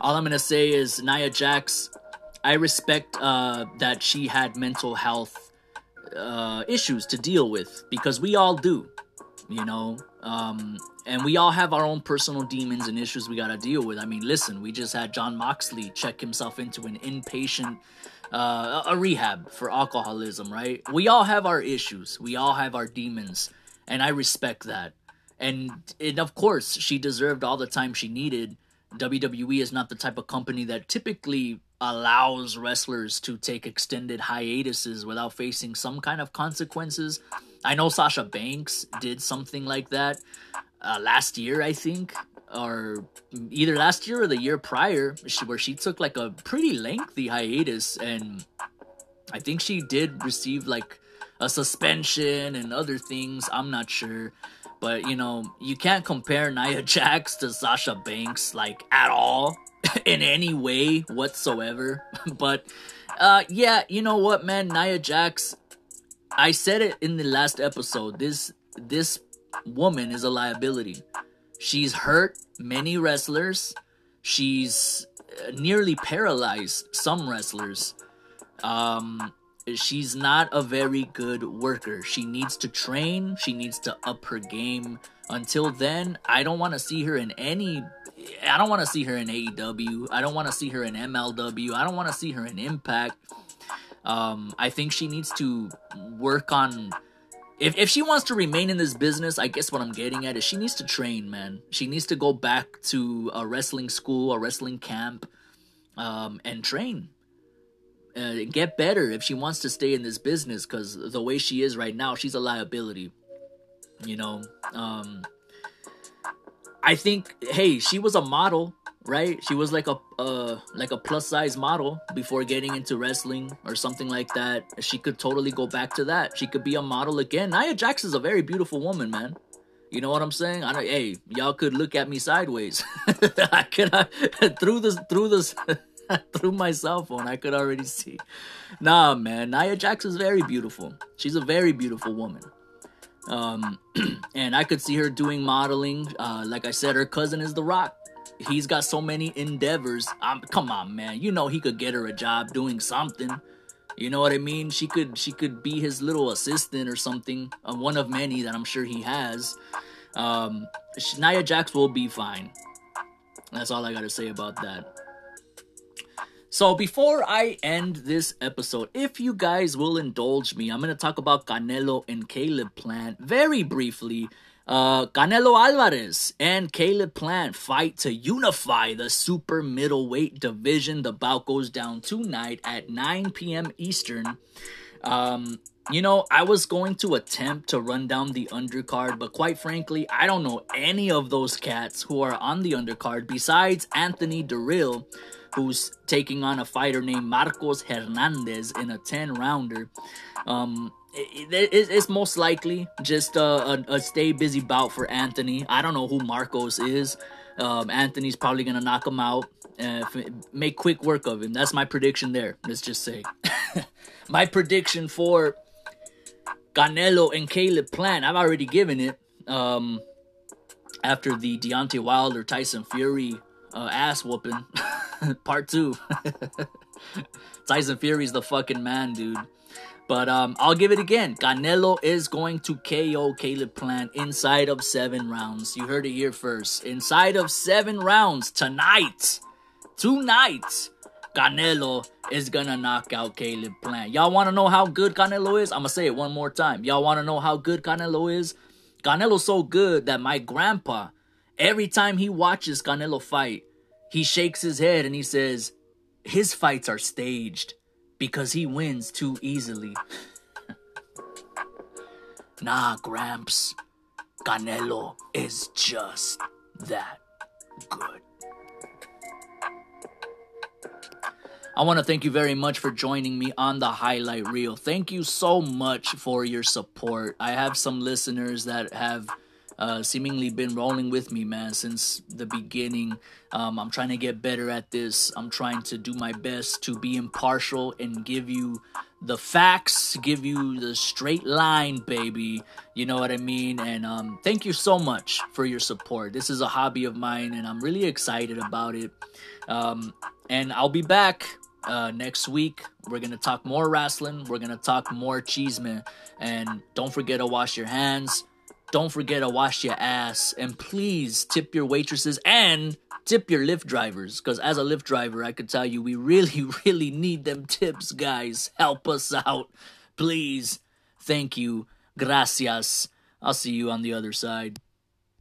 Speaker 1: all i'm to say is nia jax i respect uh, that she had mental health uh, issues to deal with because we all do you know? Um, and we all have our own personal demons and issues we got to deal with. I mean listen we just had Jon moxley check himself into an inpatient uh, a rehab for alcoholism right? We all have our issues. We all have our demons and i respect that. And, and of course she deserved all the time she needed. Wwe is not the type of company that typically allows wrestlers to take extended hiatuses without facing some kind of consequences I know Sasha Banks did something like that uh, last year, I think, or either last year or the year prior, where she took like a pretty lengthy hiatus, and I think she did receive like a suspension and other things. I'm not sure. But you know, you can't compare Nia Jax to Sasha Banks like at all in any way whatsoever. but uh yeah, you know what, man, Nia Jax I said it in the last episode. This this woman is a liability. She's hurt many wrestlers. She's uh, nearly paralyzed some wrestlers. Um, she's not a very good worker. She needs to train. She needs to up her game. Until then, I don't want to see her in any. I don't want to see her in AEW. I don't want to see her in MLW. I don't want to see her in Impact. Um, I think she needs to work on. If, if she wants to remain in this business, I guess what I'm getting at is she needs to train, man. She needs to go back to a wrestling school, a wrestling camp, um, and train. Uh, get better if she wants to stay in this business because the way she is right now, she's a liability. You know, um, I think, hey, she was a model right? She was like a uh like a plus size model before getting into wrestling or something like that. She could totally go back to that. She could be a model again. Nia Jax is a very beautiful woman, man. You know what I'm saying? I hey, y'all could look at me sideways. I could through this through this through my cell phone. I could already see. Nah, man, Nia Jax is very beautiful. She's a very beautiful woman. Um, and I could see her doing modeling. Uh, like I said, her cousin is The Rock he's got so many endeavors. Um, come on, man. You know he could get her a job doing something. You know what I mean? She could she could be his little assistant or something. Uh, one of many that I'm sure he has. Um, Nia Jax will be fine. That's all I gotta say about that. So before I end this episode, if you guys will indulge me, I'm gonna talk about Canelo and Caleb Plant very briefly uh, Canelo Alvarez and Caleb Plant fight to unify the super middleweight division. The bout goes down tonight at 9 p.m. Eastern. Um, you know, I was going to attempt to run down the undercard, but quite frankly, I don't know any of those cats who are on the undercard besides Anthony Dirrell, who's taking on a fighter named Marcos Hernandez in a 10 rounder. Um, it's most likely just a, a, stay busy bout for Anthony. I don't know who Marcos is. Um, Anthony's probably gonna knock him out. Uh, make quick work of him. That's my prediction there. Let's just say my prediction for Canelo and Caleb Plant. I've already given it. Um, after the Deontay Wilder Tyson Fury uh, ass whooping, part two. Tyson Fury's the fucking man, dude. But um, I'll give it again. Canelo is going to KO Caleb Plant inside of seven rounds. You heard it here first. Inside of seven rounds tonight. Tonight. Canelo is gonna knock out Caleb Plant. Y'all wanna know how good Canelo is? I'm gonna say it one more time. Y'all wanna know how good Canelo is? Canelo's so good that my grandpa, every time he watches Canelo fight, he shakes his head and he says, his fights are staged because he wins too easily. nah, Gramps. Canelo is just that good. I want to thank you very much for joining me on the highlight reel. Thank you so much for your support. I have some listeners that have uh, seemingly been rolling with me, man, since the beginning. Um, I'm trying to get better at this. I'm trying to do my best to be impartial and give you the facts, give you the straight line, baby. You know what I mean? And um, thank you so much for your support. This is a hobby of mine, and I'm really excited about it. Um, and I'll be back uh, next week. We're gonna talk more wrestling. We're gonna talk more cheeseman. And don't forget to wash your hands. Don't forget to wash your ass. And please tip your waitresses and tip your Lyft drivers. Because as a Lyft driver, I could tell you we really, really need them tips, guys. Help us out. Please. Thank you. Gracias. I'll see you on the other side.